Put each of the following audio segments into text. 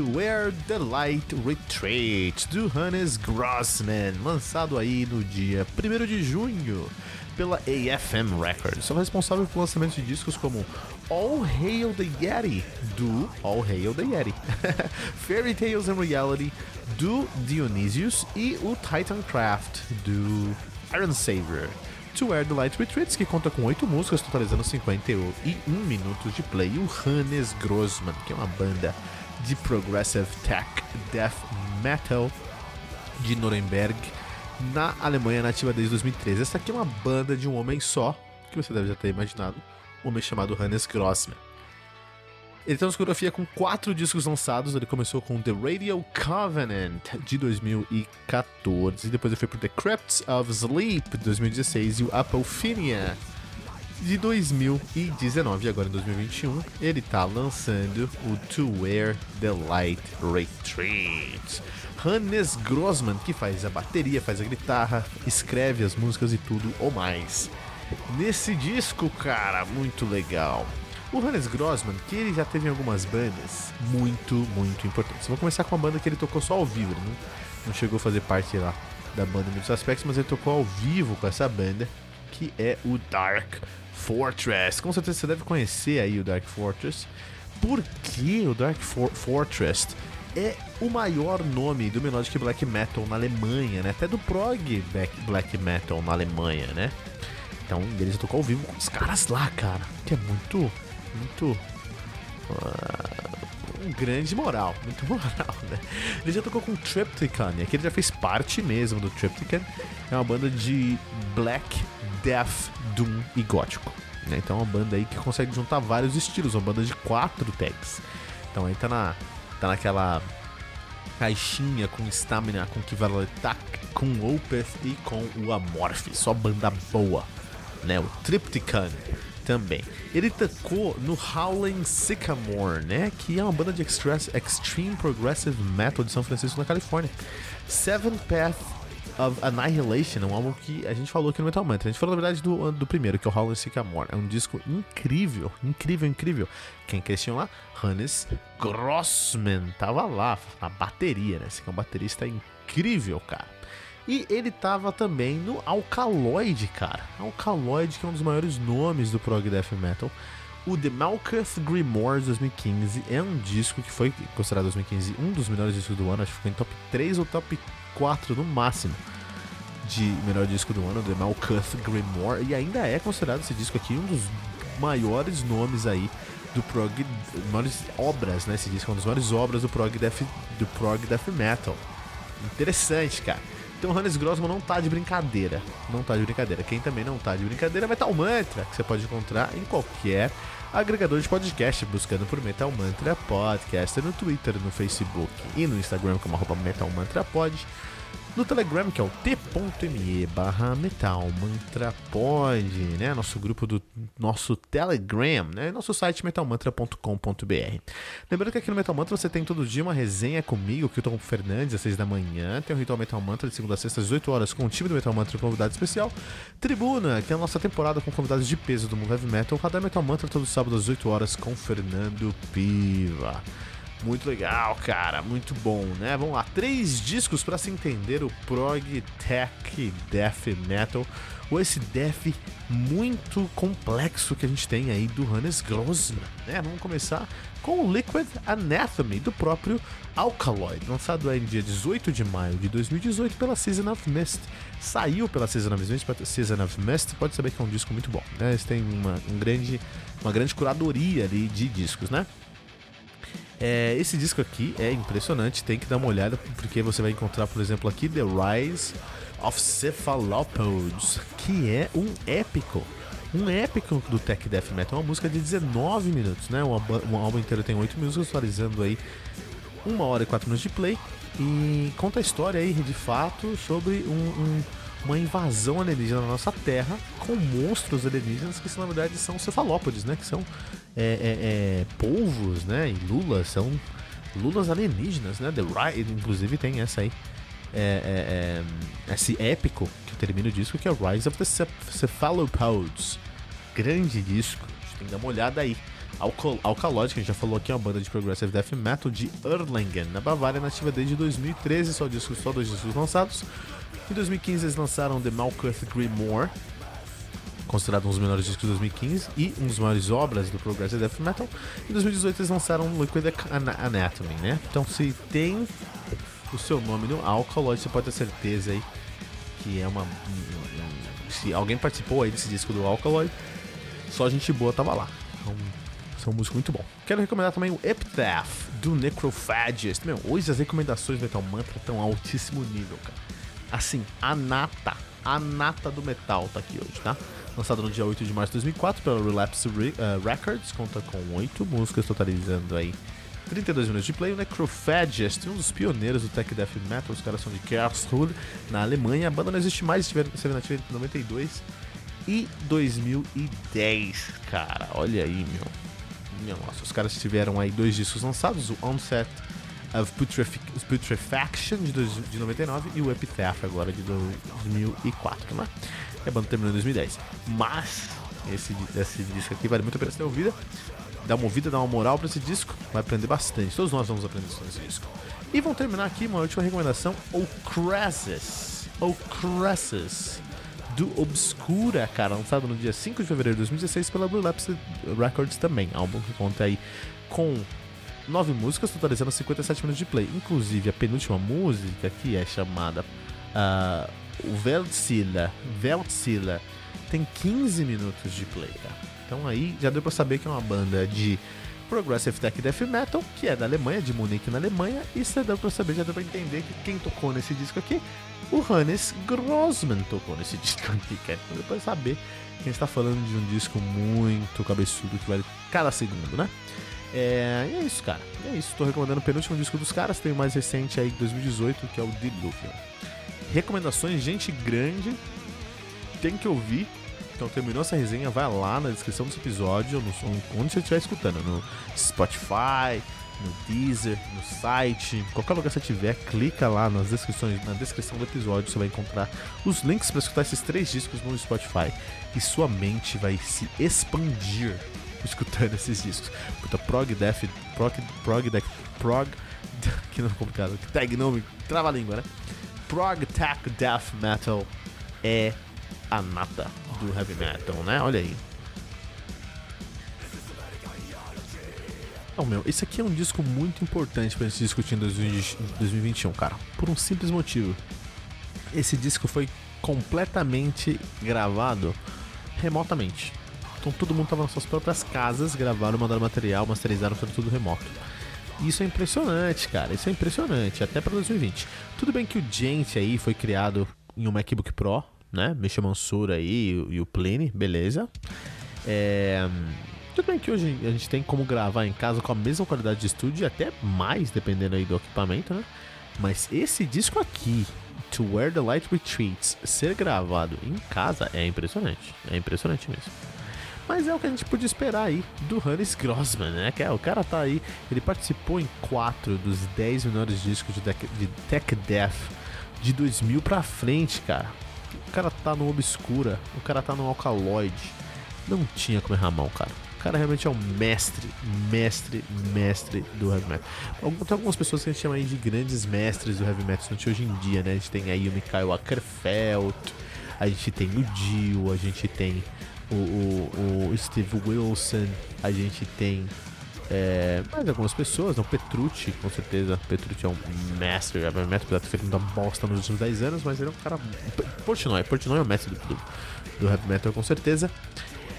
To Where the Light Retreats, do Hannes Grossman, lançado aí no dia 1 de junho pela AFM Records. São responsável pelo lançamento de discos como All Hail the Yeti, do All Hail the Yeti, Fairy Tales and Reality, do Dionysius e o Titancraft, do Iron Savior. To Where the Light Retreats, que conta com 8 músicas, totalizando 51 minutos de play. E o Hannes Grossman, que é uma banda de Progressive Tech Death Metal de Nuremberg, na Alemanha nativa desde 2013. Essa aqui é uma banda de um homem só, que você deve já ter imaginado, um homem chamado Hannes Grossman. Ele tem uma discografia com quatro discos lançados. Ele começou com The Radio Covenant de 2014, e depois ele foi pro The Crypts of Sleep de 2016 e o Apophinia de 2019 e agora em 2021 ele tá lançando o To Where the Light Retreats. Hannes Grossman, que faz a bateria, faz a guitarra, escreve as músicas e tudo ou mais. Nesse disco, cara, muito legal. O Hannes Grossman, que ele já teve em algumas bandas muito, muito importantes. Vou começar com uma banda que ele tocou só ao vivo, não, não chegou a fazer parte lá da banda em muitos aspectos, mas ele tocou ao vivo com essa banda, que é o Dark Fortress. Com certeza você deve conhecer aí o Dark Fortress. Porque o Dark For Fortress é o maior nome do melodic black metal na Alemanha, né? Até do prog black metal na Alemanha, né? Então ele já tocou ao vivo com os caras lá, cara. Que é muito, muito uh, um grande moral, muito moral, né? Ele já tocou com Triptychon, e aqui ele já fez parte mesmo do Triptychon. É uma banda de black death, doom e gótico. Né? Então é uma banda aí que consegue juntar vários estilos, uma banda de quatro tags. Então aí tá, na, tá naquela caixinha com Stamina, com Kivaletac, com Opeth e com o Amorph. Só banda boa, né? O Triptychon também. Ele tocou no Howling Sycamore, né? Que é uma banda de extreme progressive metal de São Francisco, na Califórnia. Seventh Path of Annihilation, um álbum que a gente falou aqui no Metal Mantra. A gente falou, na verdade, do, do primeiro, que é o Howling Sycamore. É um disco incrível, incrível, incrível. Quem que lá? Hannes Grossman. Tava lá, na bateria, né? Esse é um baterista incrível, cara. E ele tava também no Alkaloid, cara. Alkaloid, que é um dos maiores nomes do prog death metal. O The Malkuth Grimoire 2015 é um disco que foi considerado 2015 um dos melhores discos do ano, acho que ficou em top 3 ou top 4 no máximo de melhor disco do ano, The Malkuth Grimoire, e ainda é considerado esse disco aqui um dos maiores nomes aí do prog, maiores obras, né? Esse disco é uma das maiores obras do prog death, do prog death metal. Interessante, cara. Então Hannes Grossman não tá de brincadeira. Não tá de brincadeira. Quem também não tá de brincadeira é Metal Mantra, que você pode encontrar em qualquer agregador de podcast, buscando por Metal Mantra Podcast no Twitter, no Facebook e no Instagram como arroba Metal Mantra no Telegram, que é o t.me barra metalmantrapod, né? Nosso grupo do nosso Telegram, né? Nosso site metalmantra.com.br. Lembrando que aqui no Metal Mantra você tem todo dia uma resenha comigo, que eu tô com o Fernandes às 6 da manhã. Tem o Ritual Metal Mantra de segunda a sexta às 18 horas com o time do Metal Mantra e convidado especial. Tribuna, que é a nossa temporada com convidados de peso do mundo heavy metal. Radar Metal Mantra todo sábado às 8 horas com Fernando Piva. Muito legal, cara, muito bom, né? Vamos lá, três discos para se entender o prog tech death metal, ou esse death muito complexo que a gente tem aí do Hannes Grossman, né? Vamos começar com o Liquid Anatomy do próprio Alkaloid, lançado aí no dia 18 de maio de 2018 pela Season of Mist. Saiu pela Season of Mist, Season of Mist, pode saber que é um disco muito bom, né? Eles têm uma, um grande, uma grande curadoria ali de discos, né? É, esse disco aqui é impressionante, tem que dar uma olhada, porque você vai encontrar, por exemplo, aqui The Rise of Cephalopods, que é um épico um épico do Tech Death Metal, uma música de 19 minutos, né? Um, um álbum inteiro tem 8 músicas, atualizando aí 1 hora e 4 minutos de play. E conta a história aí, de fato, sobre um, um, uma invasão alienígena na nossa Terra com monstros alienígenas que na verdade são cefalópodes, né? Que são é, é, é, polvos, né? E lulas, são lulas alienígenas, né? The Ride, inclusive tem essa aí. É, é, é, esse épico que termina o disco, que é Rise of the Cephalopods. Grande disco, a gente tem que dar uma olhada aí. Alkaloid, que a gente já falou aqui, é uma banda de progressive death metal de Erlangen, na Bavária, nativa desde 2013, só, discos, só dois discos lançados. Em 2015 eles lançaram The Malkuth Grimoire, considerado um dos melhores discos de 2015 e um dos maiores obras do progressive death metal. Em 2018 eles lançaram Liquid Anatomy, né? Então se tem o seu nome no Alkaloid, você pode ter certeza aí que é uma se alguém participou aí desse disco do Alkaloid, só gente boa tava lá. Então, é um muito bom. Quero recomendar também o Epitaph do Necrophagist. Meu, hoje as recomendações do Metal Mantra estão altíssimo nível, cara. Assim, a nata, a nata do metal tá aqui hoje, tá? Lançado no dia 8 de março de 2004 pela Relapse Re uh, Records, conta com 8 músicas, totalizando aí 32 minutos de play. O Necrophagist, um dos pioneiros do tech death metal, os caras são de Karlsruhe, na Alemanha. A banda não existe mais, esteve nativa em 92 e 2010, cara. Olha aí, meu. Minha nossa, os caras tiveram aí dois discos lançados, o Onset of Putrefaction de, de 99 e o Epitaph agora de 2004, né? E a banda terminou em 2010. Mas esse, esse disco aqui vale muito a pena ser ouvido. Dá uma ouvida, dá uma moral para esse disco, vai aprender bastante. Todos nós vamos aprender nesse disco. E vamos terminar aqui uma última recomendação: O Crassus. O Crassus do Obscura, cara, lançado no dia 5 de fevereiro de 2016 pela Blue Lapse Records também. Álbum que conta aí com nove músicas, totalizando 57 minutos de play. Inclusive, a penúltima música, que é chamada uh, Veltzilla, Veltzilla, tem 15 minutos de play, cara. Então aí já deu pra saber que é uma banda de Progressive Tech Death Metal, que é da Alemanha, de Munique na Alemanha, e você deu pra saber, já deu pra entender que quem tocou nesse disco aqui o Hannes Grossman tocou nesse disco aqui, cara. Então depois saber que a gente tá falando de um disco muito cabeçudo que vale cada segundo, né? É, e é isso, cara. É isso. Tô recomendando o penúltimo disco dos caras. Tem o mais recente aí, 2018, que é o Diluvian. Recomendações, gente grande. Tem que ouvir. Então terminou essa resenha, vai lá na descrição desse episódio, no, onde você estiver escutando, no Spotify, no Deezer, no site, qualquer lugar que você tiver, clica lá nas descrições, na descrição do episódio, você vai encontrar os links para escutar esses três discos no Spotify e sua mente vai se expandir escutando esses discos. Puta, prog death, prog, prog death, prog, que é complicado, que tag nome, trava a língua, né? Prog tech death metal é a nata do heavy metal, né? Olha aí. Não, meu, esse aqui é um disco muito importante pra gente discutir em 2021, cara. Por um simples motivo. Esse disco foi completamente gravado remotamente. Então todo mundo tava nas suas próprias casas, gravaram, mandaram material, masterizaram, foi tudo remoto. Isso é impressionante, cara. Isso é impressionante, até para 2020. Tudo bem que o Gente aí foi criado em um MacBook Pro, né? Misha Mansur aí e o Pliny, beleza. É, tudo bem que hoje a gente tem como gravar em casa com a mesma qualidade de estúdio e até mais, dependendo aí do equipamento, né? Mas esse disco aqui, To Where the Light Retreats, ser gravado em casa é impressionante. É impressionante mesmo. Mas é o que a gente podia esperar aí do Hannes Grossman, né? Que é, o cara tá aí, ele participou em 4 dos 10 menores discos de, de Tech Death de 2000 pra frente, cara. O cara tá no Obscura, o cara tá no Alkaloid. Não tinha como errar mão, cara. O cara realmente é um mestre, mestre, mestre do heavy metal. Tem algumas pessoas que a gente chama aí de grandes mestres do heavy metal hoje em dia, né? A gente tem aí o Mikael Ackerfeld, a gente tem o Dio, a gente tem o, o, o Steve Wilson, a gente tem é, mais algumas pessoas, não, Petrucci, com certeza. Petrucci é um mestre do heavy metal, apesar de ter feito muita bosta nos últimos 10 anos, mas ele é um cara. Portnoy, Portnoy é o mestre do, do, heavy metal, com certeza.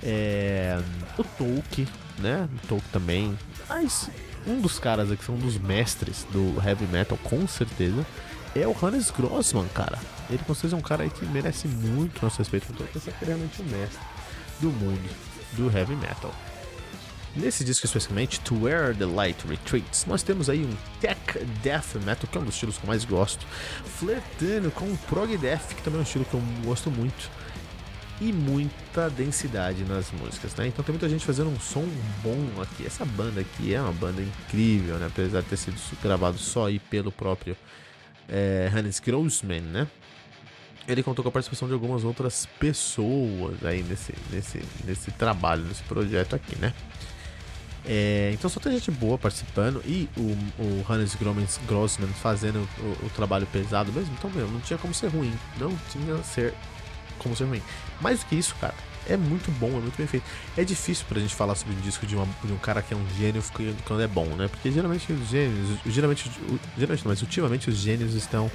É, o Tolkien, né? O Tolkien também. Mas um dos caras aqui, são um dos mestres do heavy metal, com certeza, é o Hannes Grossman, cara. Ele com certeza é um cara aí que merece muito nosso respeito. Então, esse é realmente um mestre do mundo do heavy metal. Nesse disco especificamente, To Where the Light Retreats, nós temos aí um tech death metal, que é um dos estilos que eu mais gosto, flertando com o prog death, que também é um estilo que eu gosto muito, e muita densidade nas músicas, né? Então tem muita gente fazendo um som bom aqui. Essa banda aqui é uma banda incrível, né? Apesar de ter sido gravado só aí pelo próprio é, Hannes Grossman, né? Ele contou com a participação de algumas outras pessoas aí nesse, nesse, nesse trabalho, nesse projeto aqui, né? É, então só tem gente boa participando e o, o Hannes Grossman fazendo o, o, trabalho pesado mesmo. Então, meu, não tinha como ser ruim. Não tinha ser como ser ruim. Mais do que isso, cara, é muito bom, é muito bem feito. É difícil pra gente falar sobre um disco de, uma, de um cara que é um gênio quando é bom, né? Porque geralmente os gênios, geralmente, geralmente não, mas ultimamente os gênios estão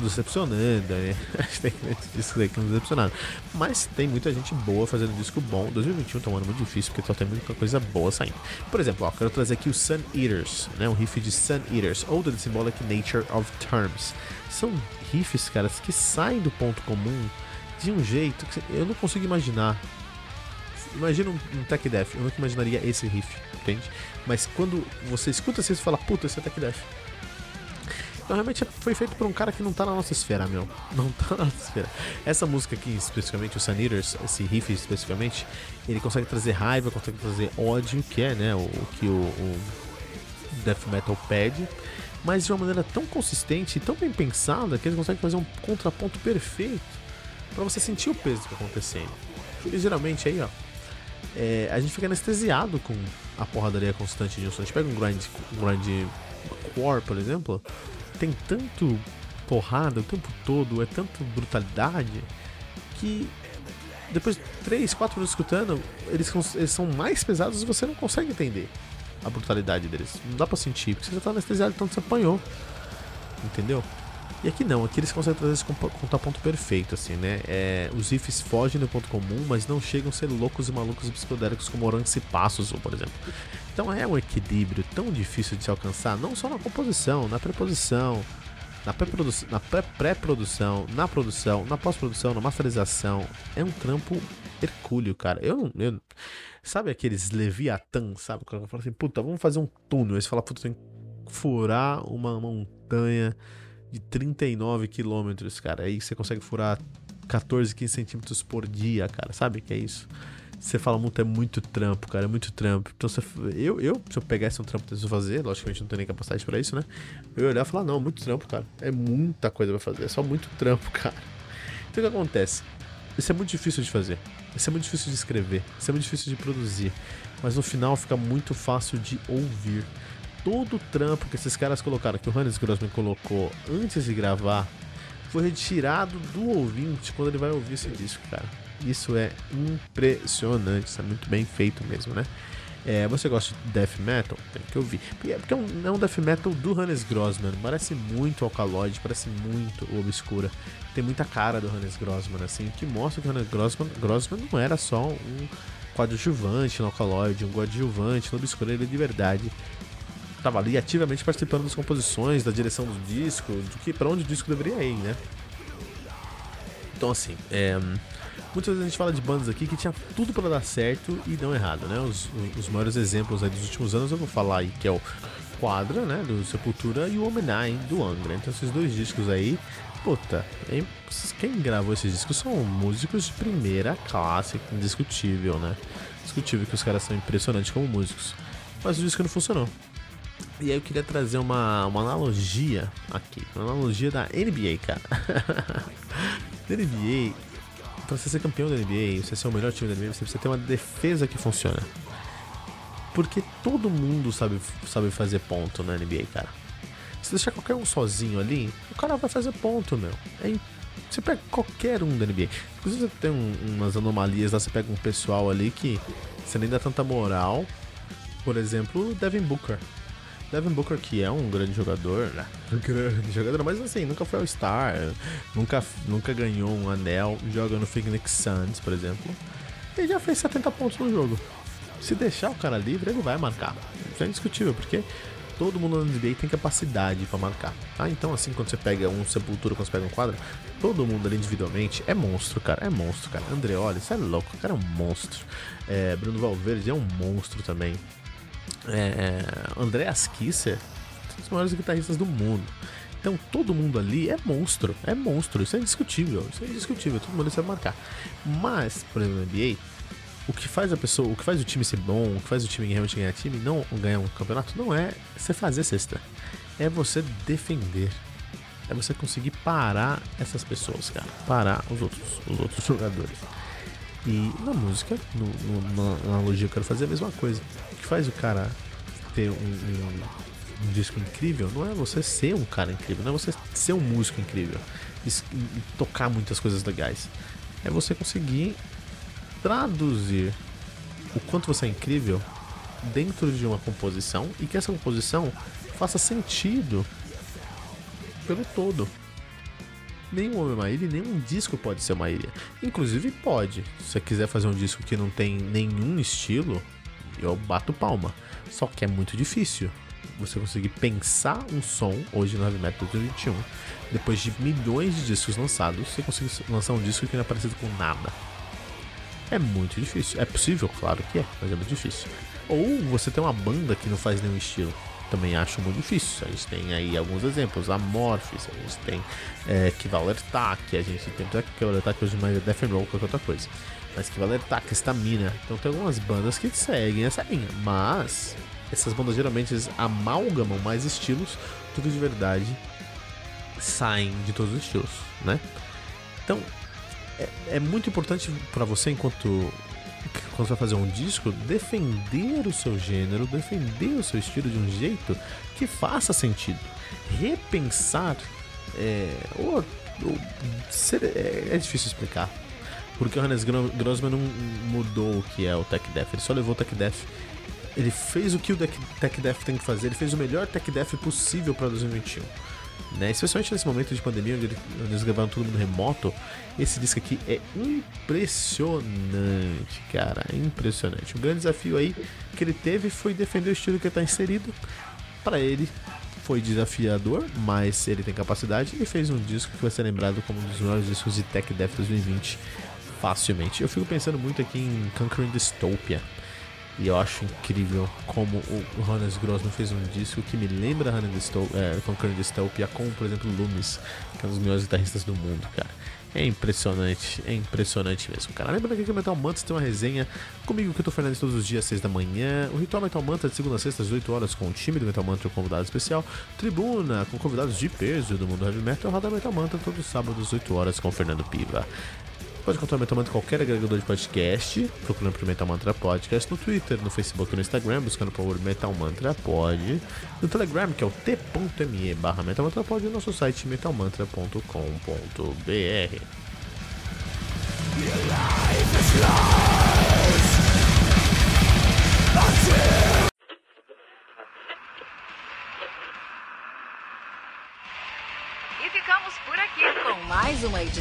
decepcionando, né? tem discos aí que nos decepcionaram. Mas tem muita gente boa fazendo disco bom. 2021 tá um ano muito difícil porque só tem muita coisa boa saindo. Por exemplo, ó, quero trazer aqui o Sun Eaters, né? Um riff de Sun Eaters, ou The Symbolic Nature of Terms. São riffs, caras, que saem do ponto comum de um jeito que eu não consigo imaginar. Imagina um, um Tech Death, eu nunca imaginaria esse riff, entende? Mas quando você escuta assim, você fala, puta, esse é Tech Death então, realmente foi feito por um cara que não tá na nossa esfera, meu. Não tá na nossa esfera. Essa música aqui, especificamente, o Sun Eaters, esse riff especificamente, ele consegue trazer raiva, consegue trazer ódio, que é, né, o, o que o, o Death Metal pede, mas de uma maneira tão consistente e tão bem pensada que ele consegue fazer um contraponto perfeito para você sentir o peso que tá acontecendo. Porque geralmente aí, ó, é, a gente fica anestesiado com a porradaria constante de um som. A gente pega um grind, um grind core, por exemplo, tem tanto porrada o tempo todo, é tanta brutalidade, que depois de 3, 4 minutos escutando, eles, eles são mais pesados e você não consegue entender a brutalidade deles. Não dá pra sentir, porque você já tá anestesiado, então você apanhou. Entendeu? E aqui não, aqui eles conseguem trazer esse contraponto perfeito, assim, né? É, os riffs fogem do ponto comum, mas não chegam a ser loucos e malucos e psicodélicos como Orange Passos, por exemplo. Então é um equilíbrio tão difícil de se alcançar, não só na composição, na preposição, na pré-produção, na, pré-produção, na produção, na pós-produção, na masterização. É um trampo hercúleo, cara. Eu. Eu, sabe aqueles Leviatã, sabe? Quando fala assim, puta, vamos fazer um túnel. Aí você fala, puta, tem que furar uma montanha de 39 quilômetros, cara. Aí você consegue furar 14, 15 centímetros por dia, cara. Sabe que é isso? Você fala muito, é muito trampo, cara, é muito trampo. Então, você, eu, eu, se eu pegasse um trampo desse fazer, logicamente não tenho nem capacidade para isso, né? Eu ia olhar e falar, não, muito trampo, cara. É muita coisa pra fazer, é só muito trampo, cara. Então, o que acontece? Isso é muito difícil de fazer. Isso é muito difícil de escrever. Isso é muito difícil de produzir. Mas no final fica muito fácil de ouvir todo o trampo que esses caras colocaram, que o Hannes Grossman colocou antes de gravar, foi retirado do ouvinte quando ele vai ouvir esse disco, cara. Isso é impressionante, isso é muito bem feito mesmo, né? É, você gosta de death metal? Tem que. Porque é, porque é um, é um death metal do Hannes Grossman. Parece muito Alkaloid, parece muito Obscura. Tem muita cara do Hannes Grossman, assim, que mostra que o Hannes Grossman, Grossman não era só um coadjuvante no Alkaloid, um coadjuvante no Obscura, ele de verdade estava ali ativamente participando das composições, da direção do disco, do que para onde o disco deveria ir, né? Então assim, é, muitas vezes a gente fala de bandas aqui que tinha tudo para dar certo e não errado, né? Os, os maiores exemplos dos últimos anos eu vou falar aí que é o Quadra, né, do Sepultura e o Homenai do Angra. Então esses dois discos aí, puta, quem gravou esses discos são músicos de primeira classe, indiscutível, né? Discutível que os caras são impressionantes como músicos. Mas o disco não funcionou. E aí eu queria trazer uma, uma analogia aqui. Uma analogia da NBA, cara. da NBA, pra você ser campeão da NBA, você ser o melhor time da NBA, você precisa ter uma defesa que funciona. Porque todo mundo sabe, sabe fazer ponto na NBA, cara. Se deixar qualquer um sozinho ali, o cara vai fazer ponto, meu. É você pega qualquer um da NBA. Inclusive tem um, umas anomalias lá, você pega um pessoal ali que você nem dá tanta moral. Por exemplo, o Devin Booker. Devin Booker, que é um grande jogador, né? Grande jogador, mas assim, nunca foi ao Star, nunca, nunca ganhou um anel, joga no Phoenix Suns, por exemplo. Ele já fez 70 pontos no jogo. Se deixar o cara livre, ele vai marcar. Isso é indiscutível, porque Todo mundo na NBA tem capacidade para marcar, tá? Então, assim, quando você pega um Sepultura, quando você pega um quadro, todo mundo ali individualmente é monstro, cara. É monstro, cara. Andreoli, você é louco, o cara é um monstro. É, Bruno Valverde é um monstro também. É, André Kisser, um dos maiores guitarristas do mundo. Então todo mundo ali é monstro, é monstro, isso é indiscutível, isso é indiscutível, todo mundo sabe marcar. Mas, por exemplo, no NBA, o que faz a pessoa, o que faz o time ser bom, o que faz o time realmente ganhar time, não ganhar um campeonato, não é você fazer cesta. É você defender. É você conseguir parar essas pessoas, cara. Parar os outros, os outros jogadores. E na música, no, no, na analogia eu quero fazer a mesma coisa. Que faz o cara ter um, um, um, disco incrível não é você ser um cara incrível, não é você ser um músico incrível e tocar muitas coisas legais. É você conseguir traduzir o quanto você é incrível dentro de uma composição e que essa composição faça sentido pelo todo. Nenhum homem é uma ilha, nenhum disco pode ser uma ilha. Inclusive pode. Se você quiser fazer um disco que não tem nenhum estilo, eu bato palma. Só que é muito difícil você conseguir pensar um som hoje no Heavy Metal 2021. Depois de milhões de discos lançados, você conseguir lançar um disco que não é parecido com nada. É muito difícil. É possível, claro que é, mas é muito difícil. Ou você tem uma banda que não faz nenhum estilo. Também acho muito difícil. A gente tem aí alguns exemplos. Amorphis, a gente tem é, Kivalertak, a gente tem Kivalertak hoje mais é Death and Roll, qualquer outra coisa. Mas Kivalertak, Stamina. Então tem algumas bandas que seguem essa linha. Mas essas bandas geralmente amalgamam mais estilos, tudo de verdade saem de todos os estilos, né? Então, é, é muito importante para você, enquanto quando você vai fazer um disco, defender o seu gênero, defender o seu estilo de um jeito que faça sentido. Repensar é, ou, ou ser, é, é, difícil explicar. Porque o Hannes Grossman não mudou o que é o Tech Death, ele só levou o Tech Death. Ele fez o que o Tech Death tem que fazer, ele fez o melhor Tech Death possível para 2021 né? Especialmente nesse momento de pandemia, onde eles gravaram tudo no remoto, esse disco aqui é impressionante, cara, é impressionante. O grande desafio aí que ele teve foi defender o estilo que está inserido. Para ele foi desafiador, mas ele tem capacidade e fez um disco que vai ser lembrado como um dos melhores discos de Tech Death 2020 facilmente. Eu fico pensando muito aqui em Conquering Dystopia e eu acho incrível como o Hannes Grossman fez um disco que me lembra Hannes Dystopia, é, Conquering Dystopia, como por exemplo Loomis, que é um dos melhores guitarristas do mundo, cara. É impressionante, é impressionante mesmo, cara. Lembra que o Metal Mantra tem uma resenha comigo que eu tô Fernandes todos os dias, 6 da manhã. O Ritual Metal Mantra de segunda a sexta, às 8 horas, com o time do Metal Mantra, convidado especial. Tribuna, com convidados de peso do mundo heavy metal. Roda Metal Mantra, todos os sábados, às 8 horas, com o Fernando Piva. Pode encontrar o Metal Mantra em qualquer agregador de podcast, procurando por Metal Mantra Podcast no Twitter, no Facebook e no Instagram, buscando por Metal Mantra Pod, no Telegram, que é o t.me barra Metal Pod, e no nosso site metalmantra.com.br. Your life is